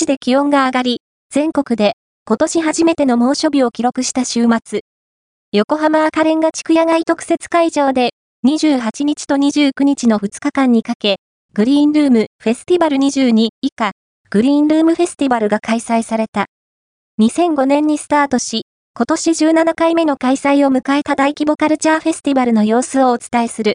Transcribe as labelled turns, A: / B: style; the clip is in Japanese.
A: 市で気温が上がり、全国で今年初めての猛暑日を記録した週末。横浜赤レンガ地区野外特設会場で28日と29日の2日間にかけ、グリーンルームフェスティバル22以下、グリーンルームフェスティバルが開催された。2005年にスタートし、今年17回目の開催を迎えた大規模カルチャーフェスティバルの様子をお伝えする